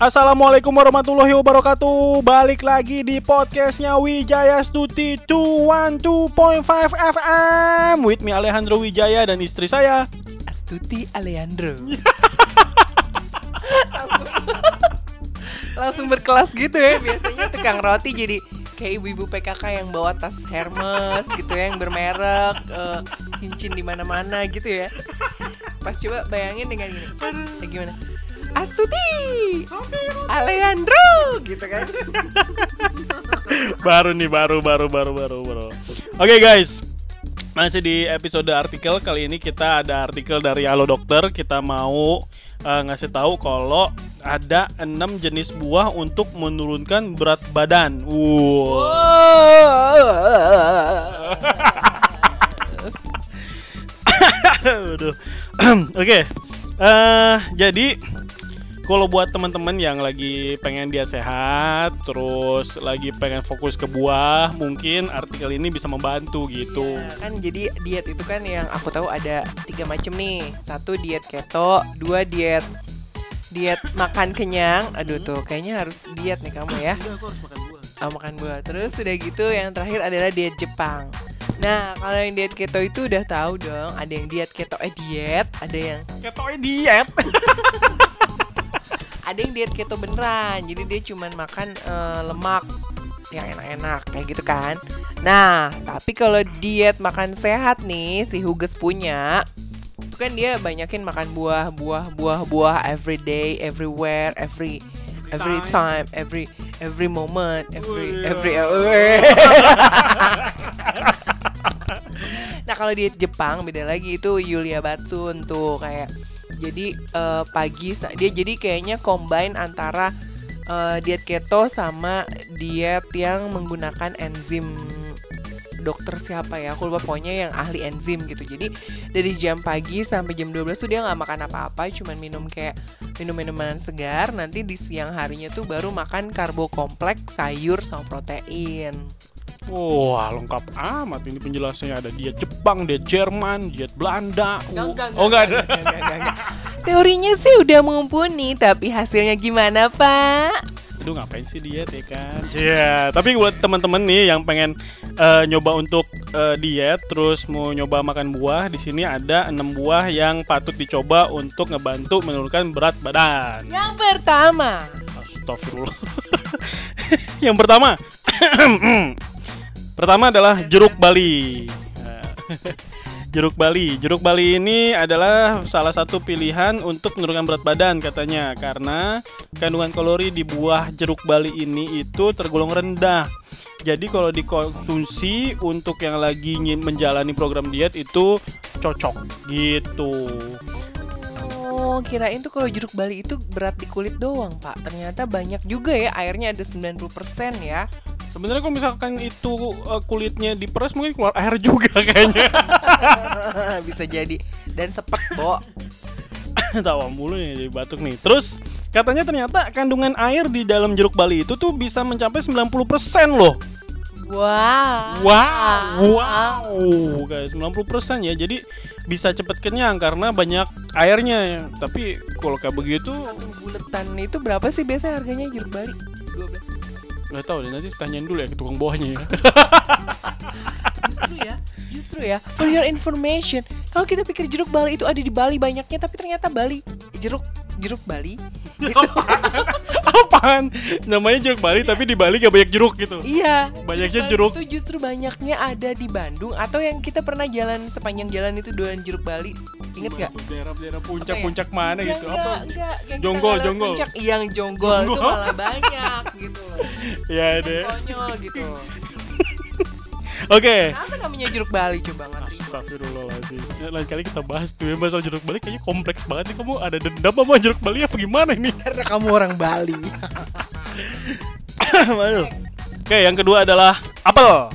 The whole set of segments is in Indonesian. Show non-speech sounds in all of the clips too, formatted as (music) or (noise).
Assalamualaikum warahmatullahi wabarakatuh. Balik lagi di podcastnya Wijaya Stuti 212.5 FM With me Alejandro Wijaya dan istri saya. Astuti Alejandro. Langsung berkelas gitu ya. Biasanya tukang roti jadi kayak ibu-ibu PKK yang bawa tas Hermes gitu ya Yang bermerek uh, Cincin di mana-mana gitu ya. Pas coba bayangin dengan gini. Ya Gimana? Astuti Alejandro gitu kan (laughs) Baru nih baru baru baru baru baru Oke guys masih di episode artikel kali ini kita ada artikel dari Halo Dokter kita mau uh, ngasih tahu kalau ada enam jenis buah untuk menurunkan berat badan. Wow. (laughs) (laughs) Aduh. (clears throat) Oke. Eh, jadi kalau buat teman-teman yang lagi pengen diet sehat, terus lagi pengen fokus ke buah, mungkin artikel ini bisa membantu gitu. Iya, kan jadi diet itu kan yang aku tahu ada tiga macam nih. Satu diet keto, dua diet diet makan kenyang. Aduh tuh, kayaknya harus diet nih kamu ya. Iya, aku harus makan buah. Oh, makan buah. Terus udah gitu yang terakhir adalah diet Jepang. Nah, kalau yang diet keto itu udah tahu dong, ada yang diet keto eh diet, ada yang Keto diet. (laughs) ada yang diet keto beneran jadi dia cuman makan uh, lemak yang enak-enak kayak gitu kan. Nah tapi kalau diet makan sehat nih si Huges punya itu kan dia banyakin makan buah buah buah buah every day everywhere every every time. every every moment every every (laughs) nah kalau diet Jepang beda lagi. Itu Yulia Batsun tuh kayak jadi eh, pagi dia jadi kayaknya combine antara eh, diet keto sama diet yang menggunakan enzim. Dokter siapa ya? Aku lupa pokoknya yang ahli enzim gitu. Jadi dari jam pagi sampai jam 12 tuh dia nggak makan apa-apa cuman minum kayak minum minuman segar. Nanti di siang harinya tuh baru makan karbo kompleks sayur sama protein Wah, lengkap amat ini penjelasannya ada diet Jepang, diet Jerman, diet Belanda. Enggak, enggak, oh, enggak ada. enggak, enggak, enggak, enggak. Teorinya sih udah mumpuni, tapi hasilnya gimana, Pak? Aduh ngapain sih diet ya kan? Iya, tapi buat teman-teman nih yang pengen eh, nyoba untuk eh, diet terus mau nyoba makan buah, di sini ada 6 buah yang patut dicoba untuk ngebantu menurunkan berat badan. Yang pertama, Astagfirullah. (laughs) yang pertama. (clears throat) pertama adalah jeruk Bali. (laughs) jeruk Bali. Jeruk Bali ini adalah salah satu pilihan untuk menurunkan berat badan katanya karena kandungan kalori di buah jeruk Bali ini itu tergolong rendah. Jadi kalau dikonsumsi untuk yang lagi ingin menjalani program diet itu cocok gitu. oh kirain tuh kalau jeruk Bali itu berat di kulit doang, Pak. Ternyata banyak juga ya, airnya ada 90% ya. Sebenarnya kalau misalkan itu uh, kulitnya diperes mungkin keluar air juga (laughs) kayaknya. (laughs) Bisa jadi. Dan sepet, Bo. (coughs) Tawa mulu nih jadi batuk nih. Terus katanya ternyata kandungan air di dalam jeruk Bali itu tuh bisa mencapai 90% loh. Wow. Wow, wow, guys, 90% ya. Jadi bisa cepet kenyang karena banyak airnya. Tapi kalau kayak begitu Satu buletan itu berapa sih biasanya harganya jeruk Bali? 12 nggak tahu deh nanti tanyain dulu ya ke tukang bawahnya ya. justru ya justru ya for your information kalau kita pikir jeruk Bali itu ada di Bali banyaknya tapi ternyata Bali jeruk jeruk Bali (laughs) itu Apaan? Namanya jeruk Bali tapi di Bali gak banyak jeruk gitu. iya Banyaknya jeruk. itu justru banyaknya ada di Bandung atau yang kita pernah jalan sepanjang jalan itu doan jeruk Bali inget gak Daerah-daerah ya? puncak-puncak mana Enggak, gitu? enggak, Apa? enggak. Yang Jonggol, jonggol. puncak. Iya, yang jonggol, itu Jonggol. malah banyak gitu (laughs) Ya Yang deh. konyol gitu Oke. kenapa namanya jeruk Bali? Coba ngerti Astagfirullahaladzim. Ya, Lain kali kita bahas tuh ya masalah jeruk Bali. Kayaknya kompleks banget nih Kamu ada dendam sama jeruk Bali apa gimana ini? (laughs) karena kamu orang Bali. (laughs) Oke yang kedua adalah apel.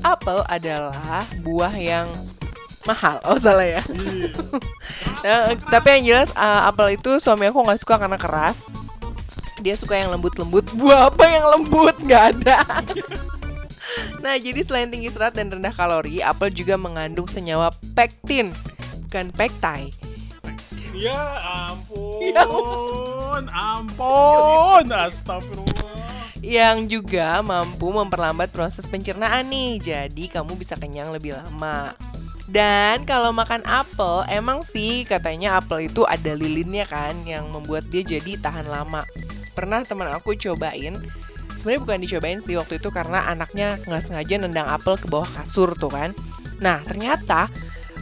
Apel adalah buah yang mahal. Oh salah ya. (laughs) Eh, tapi yang jelas eh, apel itu suami aku nggak suka karena keras. Dia suka yang lembut-lembut. Buah apa yang lembut? Nggak ada nah jadi selain tinggi serat dan rendah kalori apel juga mengandung senyawa pektin bukan pektai Ya ampun. Ya ampun. Astagfirullah. Yang juga mampu memperlambat proses pencernaan nih. Jadi kamu bisa kenyang lebih lama. Dan kalau makan apel, emang sih katanya apel itu ada lilinnya kan yang membuat dia jadi tahan lama. Pernah teman aku cobain, sebenarnya bukan dicobain sih waktu itu karena anaknya nggak sengaja nendang apel ke bawah kasur tuh kan. Nah ternyata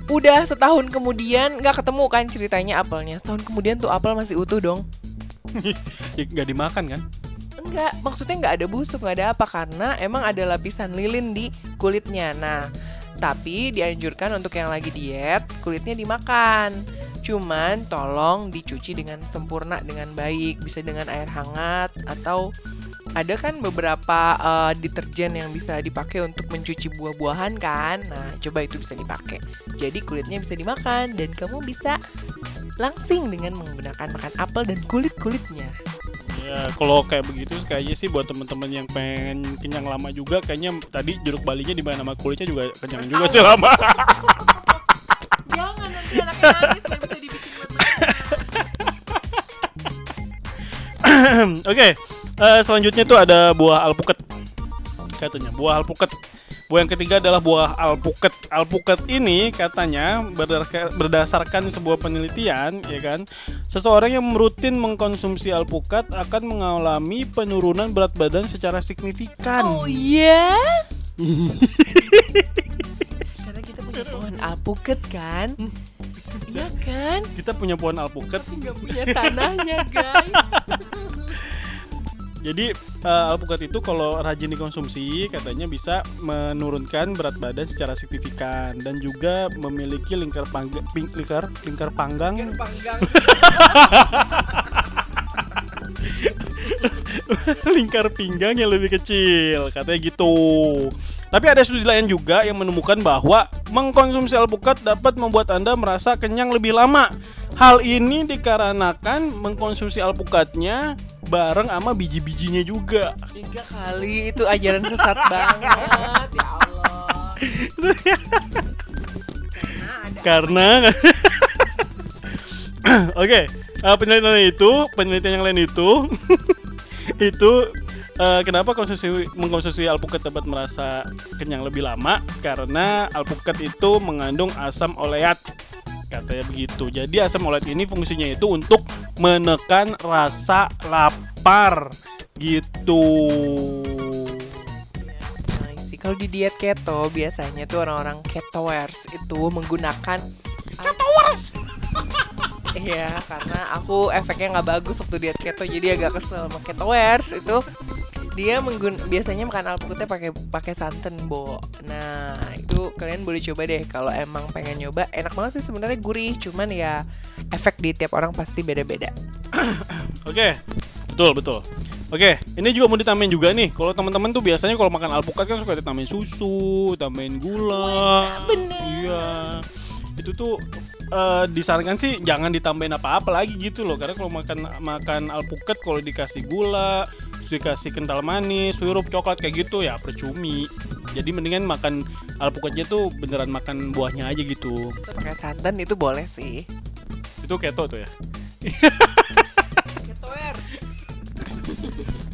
udah setahun kemudian nggak ketemu kan ceritanya apelnya. Setahun kemudian tuh apel masih utuh dong. (laughs) Ya, nggak dimakan kan? Enggak, maksudnya nggak ada busuk, nggak ada apa karena emang ada lapisan lilin di kulitnya. Nah, tapi dianjurkan untuk yang lagi diet, kulitnya dimakan. Cuman tolong dicuci dengan sempurna dengan baik, bisa dengan air hangat atau ada kan beberapa uh, deterjen yang bisa dipakai untuk mencuci buah-buahan kan. Nah, coba itu bisa dipakai. Jadi kulitnya bisa dimakan dan kamu bisa langsing dengan menggunakan makan apel dan kulit-kulitnya. Ya, kalau kayak begitu kayaknya sih buat teman-teman yang pengen kenyang lama juga kayaknya tadi jeruk balinya di mana sama kulitnya juga kenyang juga sih lama. (laughs) Jangan nanti anaknya nangis bisa dibikin (laughs) Oke, uh, selanjutnya tuh ada buah alpukat. Katanya buah alpukat. Buah yang ketiga adalah buah alpukat. Alpukat ini katanya berdasarkan sebuah penelitian, ya kan, seseorang yang rutin mengkonsumsi alpukat akan mengalami penurunan berat badan secara signifikan. Oh iya? (laughs) Karena kita punya pohon alpukat kan? Iya kan? Kita punya pohon alpukat. Tapi nggak punya tanahnya guys. Jadi uh, alpukat itu kalau rajin dikonsumsi katanya bisa menurunkan berat badan secara signifikan dan juga memiliki lingkar panggang lingkar lingkar panggang. Lingkar panggang. (laughs) lingkar pinggang yang lebih kecil katanya gitu. Tapi ada studi lain juga yang menemukan bahwa mengkonsumsi alpukat dapat membuat Anda merasa kenyang lebih lama. Hal ini dikarenakan mengkonsumsi alpukatnya bareng sama biji-bijinya juga. Tiga kali itu ajaran sesat (laughs) banget, ya Allah. Karena (laughs) Oke, okay, uh, penelitian itu, penelitian yang lain itu (laughs) itu uh, kenapa konsumsi mengkonsumsi alpukat dapat merasa kenyang lebih lama? Karena alpukat itu mengandung asam oleat katanya begitu. Jadi asam oleat ini fungsinya itu untuk menekan rasa lapar gitu. Kalau di diet keto biasanya tuh orang-orang ketoers itu menggunakan ketoers. (laughs) Iya, karena aku efeknya nggak bagus waktu diet keto, jadi agak kesel sama ketoers itu dia menggun biasanya makan alpukatnya pakai pakai santan bo nah itu kalian boleh coba deh kalau emang pengen nyoba enak banget sih sebenarnya gurih cuman ya efek di tiap orang pasti beda-beda (coughs) oke betul betul Oke, ini juga mau ditambahin juga nih. Kalau teman-teman tuh biasanya kalau makan alpukat kan suka ditambahin susu, tambahin gula. Bener. Iya. Itu tuh uh, disarankan sih jangan ditambahin apa-apa lagi gitu loh. Karena kalau makan makan alpukat kalau dikasih gula, dikasih kental manis, sirup coklat kayak gitu ya percumi. Jadi mendingan makan alpukatnya tuh beneran makan buahnya aja gitu. Pakai santan itu boleh sih. Itu keto tuh ya. Ketoer.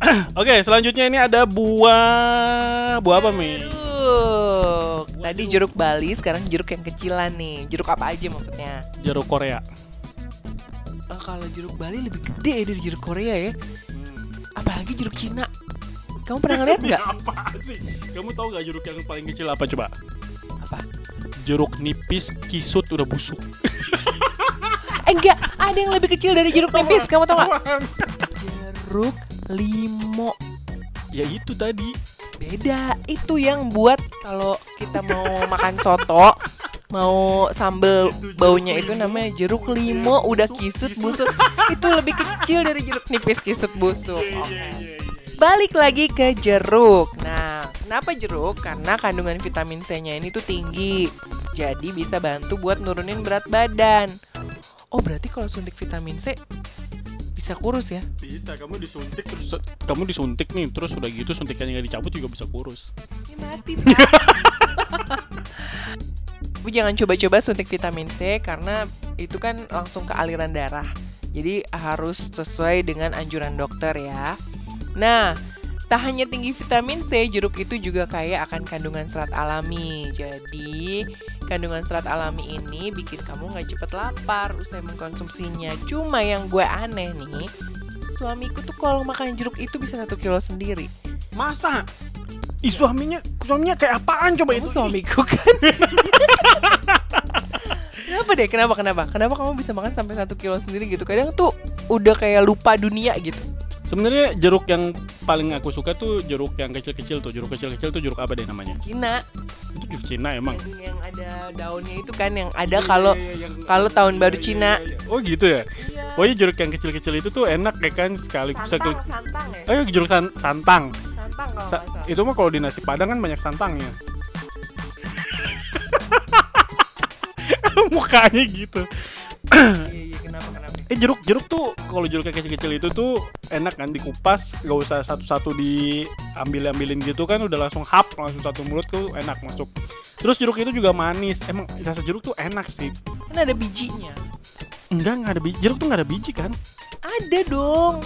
(laughs) Oke, selanjutnya ini ada buah buah apa Mi? Jeruk. Tadi jeruk Bali, sekarang jeruk yang kecilan nih. Jeruk apa aja maksudnya? Jeruk Korea. Uh, kalau jeruk Bali lebih gede dari jeruk Korea ya apalagi jeruk Cina. Kamu pernah ngeliat (laughs) nggak? apa sih? Kamu tahu nggak jeruk yang paling kecil apa coba? Apa? Jeruk nipis kisut udah busuk. Eh, enggak ada yang lebih kecil dari jeruk nipis kamu tahu nggak? jeruk limo. Ya itu tadi. Beda. Itu yang buat kalau kita mau makan soto mau sambel baunya itu namanya jeruk limo udah kisut busuk. Itu lebih kecil dari jeruk nipis kisut busuk. Iya, oke. okay. balik lagi ke jeruk. Nah kenapa jeruk? Karena kandungan vitamin C nya ini tuh tinggi. Jadi bisa bantu buat nurunin berat badan. Oh berarti kalau suntik vitamin C bisa kurus ya? Bisa, kamu disuntik terus. Kamu disuntik nih, terus udah gitu suntikannya nggak dicabut juga bisa kurus. Ya mati. Bu jangan coba-coba suntik vitamin C karena itu kan langsung ke aliran darah. Jadi harus sesuai dengan anjuran dokter ya. Nah, tak hanya tinggi vitamin C, jeruk itu juga kaya akan kandungan serat alami. Jadi, kandungan serat alami ini bikin kamu nggak cepet lapar usai mengkonsumsinya. Cuma yang gue aneh nih, suamiku tuh kalau makan jeruk itu bisa satu kilo sendiri. Masa? Ih suaminya suaminya kayak apaan coba Kamu itu? suamiku kan? (laughs) deh? Kenapa? Kenapa? Kenapa kamu bisa makan sampai satu kilo sendiri gitu? Kadang tuh udah kayak lupa dunia gitu. Sebenarnya jeruk yang paling aku suka tuh jeruk yang kecil-kecil tuh. Jeruk kecil-kecil tuh jeruk apa deh namanya? Cina Itu jeruk Cina emang. yang, yang ada daunnya itu kan yang ada kalau kalau tahun baru Cina. Oh gitu ya. Iya. Oh iya jeruk yang kecil-kecil itu tuh enak ya kan sekali sekali. Santang, santang ya? Oh iya jeruk san- santang. Santang kalau Sa- itu mah kalau di nasi padang kan banyak santangnya. (laughs) Mukanya gitu. Iya, iya, kenapa, kenapa? Eh jeruk jeruk tuh kalau jeruk yang kecil-kecil itu tuh enak kan dikupas, gak usah satu-satu diambil-ambilin gitu kan udah langsung hap langsung satu mulut tuh enak masuk. Terus jeruk itu juga manis. Emang rasa jeruk tuh enak sih. Kan ada bijinya. Enggak nggak ada biji. Jeruk tuh nggak ada biji kan? Ada dong.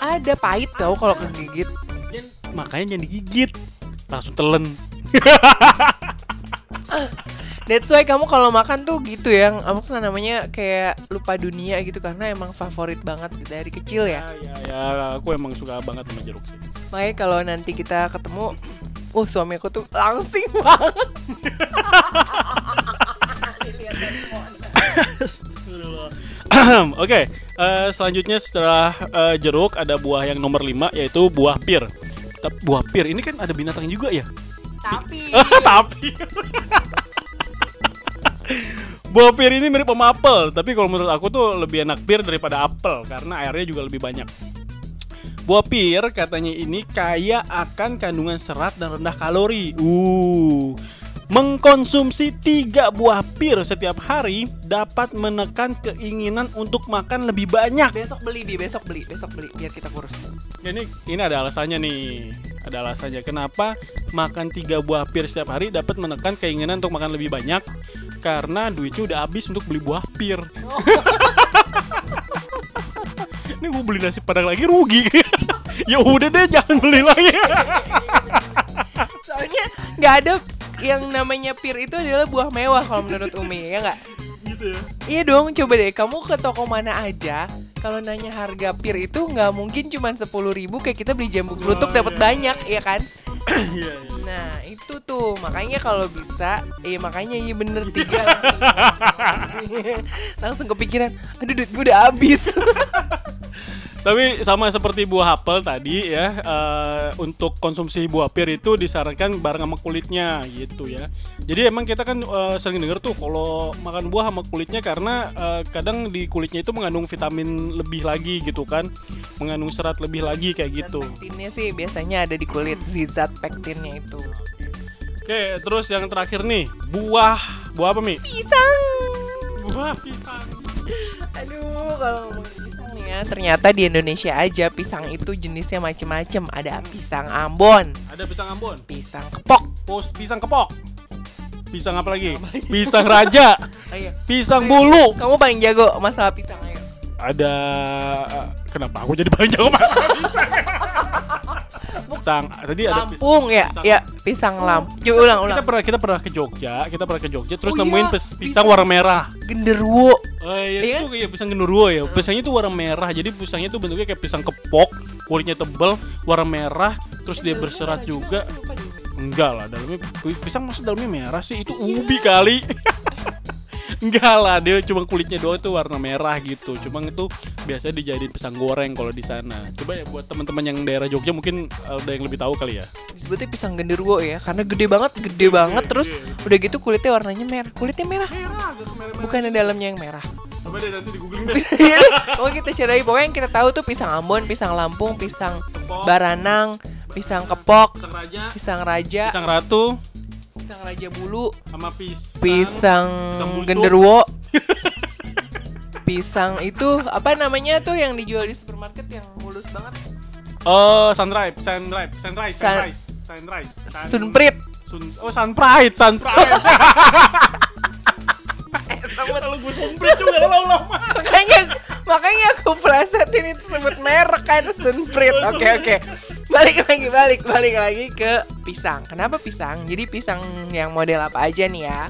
Ada pahit tau kalau kegigit. Makanya jangan digigit. Langsung telen. That's why kamu kalau makan tuh gitu ya, maksudnya namanya kayak lupa dunia gitu karena emang favorit banget dari kecil ya. ya, ya, aku emang suka banget sama jeruk sih. Makanya kalau nanti kita ketemu, uh suami aku tuh langsing banget. (laughs) Oke, eh, selanjutnya setelah eh, jeruk ada buah yang nomor 5 yaitu buah pir. Buah pir ini kan ada binatang juga ya? Tapi (laughs) tapi (laughs) buah pir ini mirip sama apel, tapi kalau menurut aku tuh lebih enak pir daripada apel karena airnya juga lebih banyak. Buah pir katanya ini kaya akan kandungan serat dan rendah kalori. Uh, mengkonsumsi tiga buah pir setiap hari dapat menekan keinginan untuk makan lebih banyak. besok beli bi, besok beli, besok beli biar kita kurus. Ini ini ada alasannya nih. Ada alasannya kenapa makan tiga buah pir setiap hari dapat menekan keinginan untuk makan lebih banyak karena duitnya udah habis untuk beli buah pir. (laughs) ini gue beli nasi padang lagi rugi. (laughs) ya udah deh jangan beli lagi. Soalnya nggak ada yang namanya pir itu adalah buah mewah kalau menurut Umi ya nggak? gitu ya. Iya dong, coba deh kamu ke toko mana aja kalau nanya harga pir itu nggak mungkin cuma sepuluh ribu kayak kita beli jambu gelutuk Oh, dapat iya. banyak ya kan? Iya, iya. (coughs) Nah itu tuh makanya kalau bisa, iya makanya iya bener tiga (laughs) langsung kepikiran, aduh duit gue udah habis. (laughs) Tapi sama seperti buah apel tadi ya, eh, untuk konsumsi buah pir itu disarankan bareng sama kulitnya gitu ya. Jadi emang kita kan eh, sering denger tuh kalau makan buah sama kulitnya karena eh, kadang di kulitnya itu mengandung vitamin lebih lagi gitu kan, mengandung serat lebih lagi kayak gitu. Pektinnya sih biasanya ada di kulit zat pektinnya itu. Oke, terus yang terakhir nih, buah buah apa Mi? Pisang. Buah pisang. Aduh, kalau ngomongin pisang nih ya, ternyata di Indonesia aja pisang itu jenisnya macem-macem. Ada pisang Ambon, Ada pisang Ambon, pisang kepok. pos pisang kepok. Pisang apa lagi? Pisang raja, (laughs) Ayo, pisang bulu. kamu paling jago masalah pisang ayo. ada kenapa aku jadi paling jago makan (laughs) pisang tadi ada pisang Lampung ya, pisang. ya pisang Lampung. Coba ulang ulang. kita pernah kita pernah ke Jogja kita pernah ke Jogja terus Oh nemuin iya, pis- pisang pisang. warna merah. Genderuwo. oh iya Iya itu kayak pisang genderuwo ya. Pisangnya itu warna merah jadi pisangnya itu bentuknya kayak pisang kepok kulitnya tebel warna merah terus dia berserat juga enggak lah dalamnya pisang masuk dalamnya merah sih itu ubi kali (laughs) Enggak lah, dia cuma kulitnya doang tuh warna merah gitu. Cuma itu biasa dijadiin pisang goreng kalau di sana. Coba ya buat teman-teman yang daerah Jogja mungkin ada yang lebih tahu kali ya. Disebutnya pisang genderuwo ya, karena gede banget, gede banget. Terus udah gitu kulitnya warnanya merah. Kulitnya merah, Merah, dalamnya yang merah. Coba deh nanti di googling deh. (laughs) oh kita cari pokoknya yang kita tahu tuh pisang Ambon, pisang Lampung, pisang Baranang, pisang Kepok, pisang raja, pisang Raja, pisang ratu, pisang Raja Bulu, sama pisang. pisang pisang busuk. genderuwo, (laughs) pisang itu apa namanya tuh yang dijual di supermarket yang mulus banget, Oh, sunrise, sunrise, sunrise, Sun- sunrise, sunrise. Sun- sunprit. Sun, oh, sunpride, sunpride. (laughs) amat. Kalau gue sumprit juga lama-lama. makanya makanya aku plesetin itu sebut merek kan Sunprit oke oke balik lagi balik balik lagi ke pisang. Kenapa pisang? Jadi pisang yang model apa aja nih ya?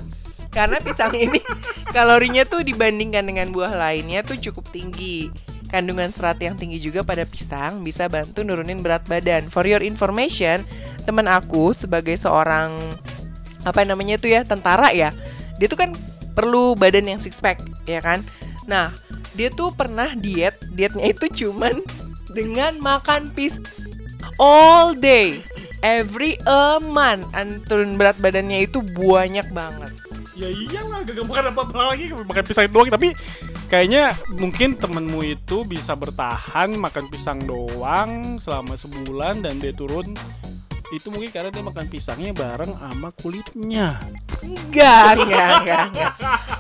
Karena pisang (laughs) ini kalorinya tuh dibandingkan dengan buah lainnya tuh cukup tinggi. Kandungan serat yang tinggi juga pada pisang bisa bantu nurunin berat badan. For your information teman aku sebagai seorang apa namanya tuh ya tentara ya dia tuh kan perlu badan yang six pack ya kan? Nah dia tuh pernah diet dietnya itu cuman dengan makan pis all day every a month and turun berat badannya itu banyak banget Ya iyalah, gak makan apa-apa lagi, makan pisang doang. Tapi kayaknya mungkin temenmu itu bisa bertahan makan pisang doang selama sebulan dan dia turun itu mungkin karena dia makan pisangnya bareng sama kulitnya. enggak enggak enggak, enggak.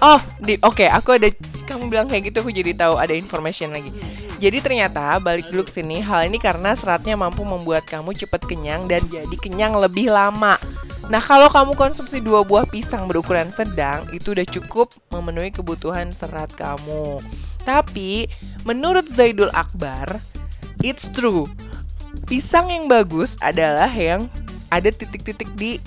oh di oke aku ada kamu bilang kayak gitu aku jadi tahu ada information lagi jadi ternyata balik dulu sini hal ini karena seratnya mampu membuat kamu cepat kenyang dan jadi kenyang lebih lama Nah, kalau kamu konsumsi dua buah pisang berukuran sedang, itu udah cukup memenuhi kebutuhan serat kamu. Tapi, menurut Zaidul Akbar, it's true. Pisang yang bagus adalah yang ada titik-titik di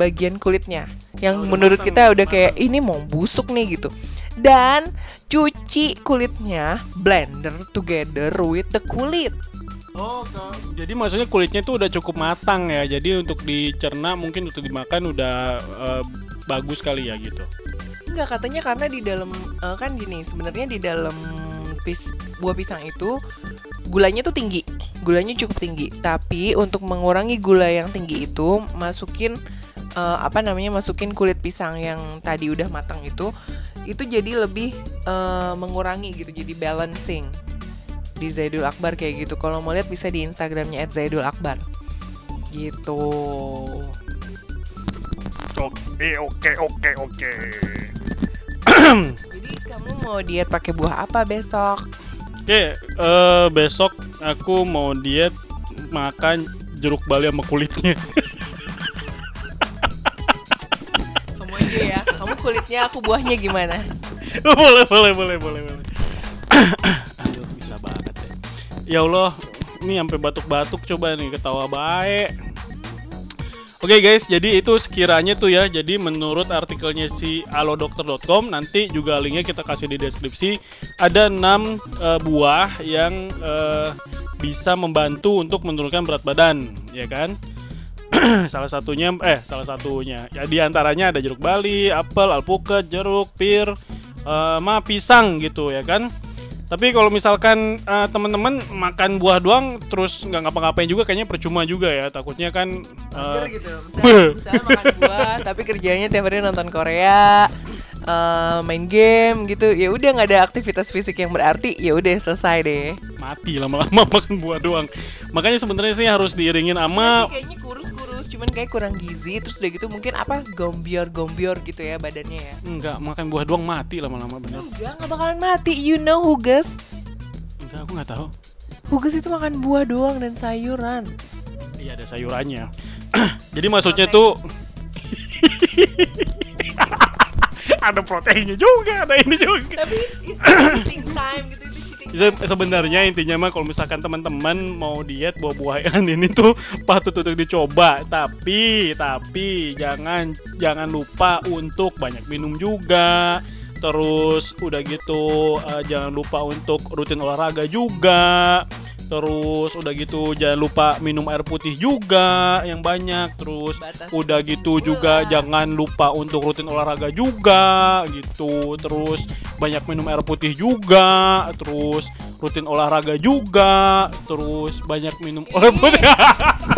bagian kulitnya. Yang udah menurut matang, kita udah udah kayak ini mau busuk nih gitu. Dan cuci kulitnya blender together with the kulit. Oh, jadi maksudnya kulitnya tuh udah cukup matang ya. Jadi untuk dicerna mungkin untuk dimakan udah eh, bagus kali ya gitu. Enggak katanya karena di dalam eh, kan gini sebenarnya di dalam pis, buah pisang itu gulanya tuh tinggi gulanya cukup tinggi tapi untuk mengurangi gula yang tinggi itu masukin eh, apa namanya masukin kulit pisang yang tadi udah matang itu itu jadi lebih eh, mengurangi gitu jadi balancing. Di Zaidul Akbar kayak gitu. Kalau mau lihat bisa di Instagramnya @zaidulakbar gitu. Oke, oke, oke, oke. jadi kamu mau diet pakai buah apa besok? Oke, eh, besok aku mau diet makan jeruk bali sama kulitnya. (laughs) kulitnya aku buahnya gimana (laughs) boleh, boleh, boleh, boleh, boleh. (coughs) Aduh, bisa banget ya. Ya Allah, ini sampai batuk-batuk coba nih ketawa baik. Oke guys, jadi itu sekiranya tuh ya. Jadi menurut artikelnya si alodokter.com nanti juga linknya kita kasih di deskripsi. Ada 6 eh, buah yang eh, bisa membantu untuk menurunkan berat badan, ya kan? (clears throat) salah satunya eh salah satunya ya di antaranya ada jeruk bali, apel, alpukat, jeruk, pir, eh, sama pisang gitu ya kan. Tapi kalau misalkan eh, teman-teman makan buah doang terus nggak ngapa-ngapain juga kayaknya percuma juga ya. Takutnya kan Mager gitu (laughs) misalnya, misalnya makan buah tapi kerjanya tiap hari nonton Korea eh, main game gitu ya udah nggak ada aktivitas fisik yang berarti ya udah selesai deh mati lama-lama (laughs) makan buah doang. Makanya sebenarnya sih harus diiringin sama kayaknya cuman kayak kurang gizi terus udah gitu mungkin apa gombior-gombior gitu ya badannya ya enggak makan buah doang mati lama-lama bener. enggak nggak bakalan mati you know Huges Enggak aku nggak tahu. Huges itu makan buah doang dan sayuran Iya ada sayurannya. (clears throat) Jadi maksudnya tuh (laughs) ada proteinnya juga, ada ini juga. tapi it's time gitu sebenarnya intinya mah kalau misalkan teman-teman mau diet buah-buahan (laughs) ini tuh patut untuk dicoba. Tapi tapi jangan jangan lupa untuk banyak minum juga. Terus udah gitu eh, jangan lupa untuk rutin olahraga juga. Terus udah gitu jangan lupa minum air putih juga yang banyak. Terus Batasi udah gitu gula. juga jangan lupa untuk rutin olahraga juga gitu terus banyak minum air putih juga terus rutin olahraga juga terus banyak minum air putih (laughs)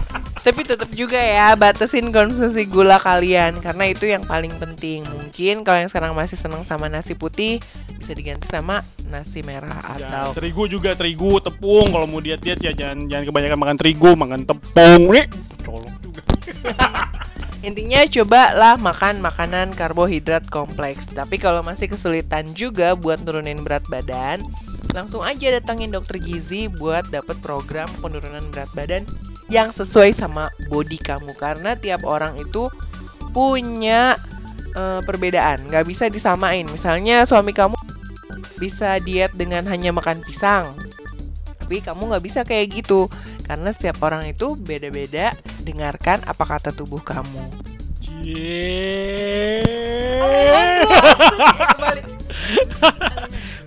Tapi tetap juga ya batasin konsumsi gula kalian karena itu yang paling penting. Mungkin kalau yang sekarang masih senang sama nasi putih bisa diganti sama nasi merah atau terigu juga terigu tepung kalau mau diet diet ya jangan jangan kebanyakan makan terigu makan tepung nih colok juga (laughs) intinya cobalah makan makanan karbohidrat kompleks. Tapi kalau masih kesulitan juga buat nurunin berat badan, langsung aja datangin dokter gizi buat dapat program penurunan berat badan yang sesuai sama body kamu karena tiap orang itu punya eh, perbedaan, nggak bisa disamain. Misalnya suami kamu bisa diet dengan hanya makan pisang, tapi kamu nggak bisa kayak gitu karena setiap orang itu beda-beda. Dengarkan apa kata tubuh kamu. (laughs)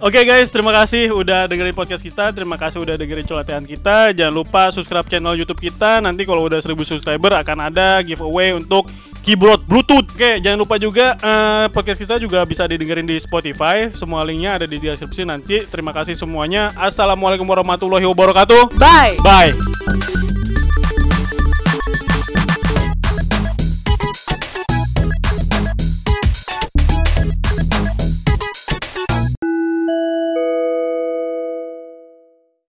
Oke guys, terima kasih udah dengerin podcast kita. Terima kasih udah dengerin celotehan kita. Jangan lupa subscribe channel YouTube kita. Nanti kalau udah 1000 subscriber akan ada giveaway untuk keyboard Bluetooth. Oke, jangan lupa juga eh, podcast kita juga bisa didengerin di Spotify. Semua linknya ada di deskripsi nanti. Terima kasih semuanya. Assalamualaikum warahmatullahi wabarakatuh. Bye. Bye.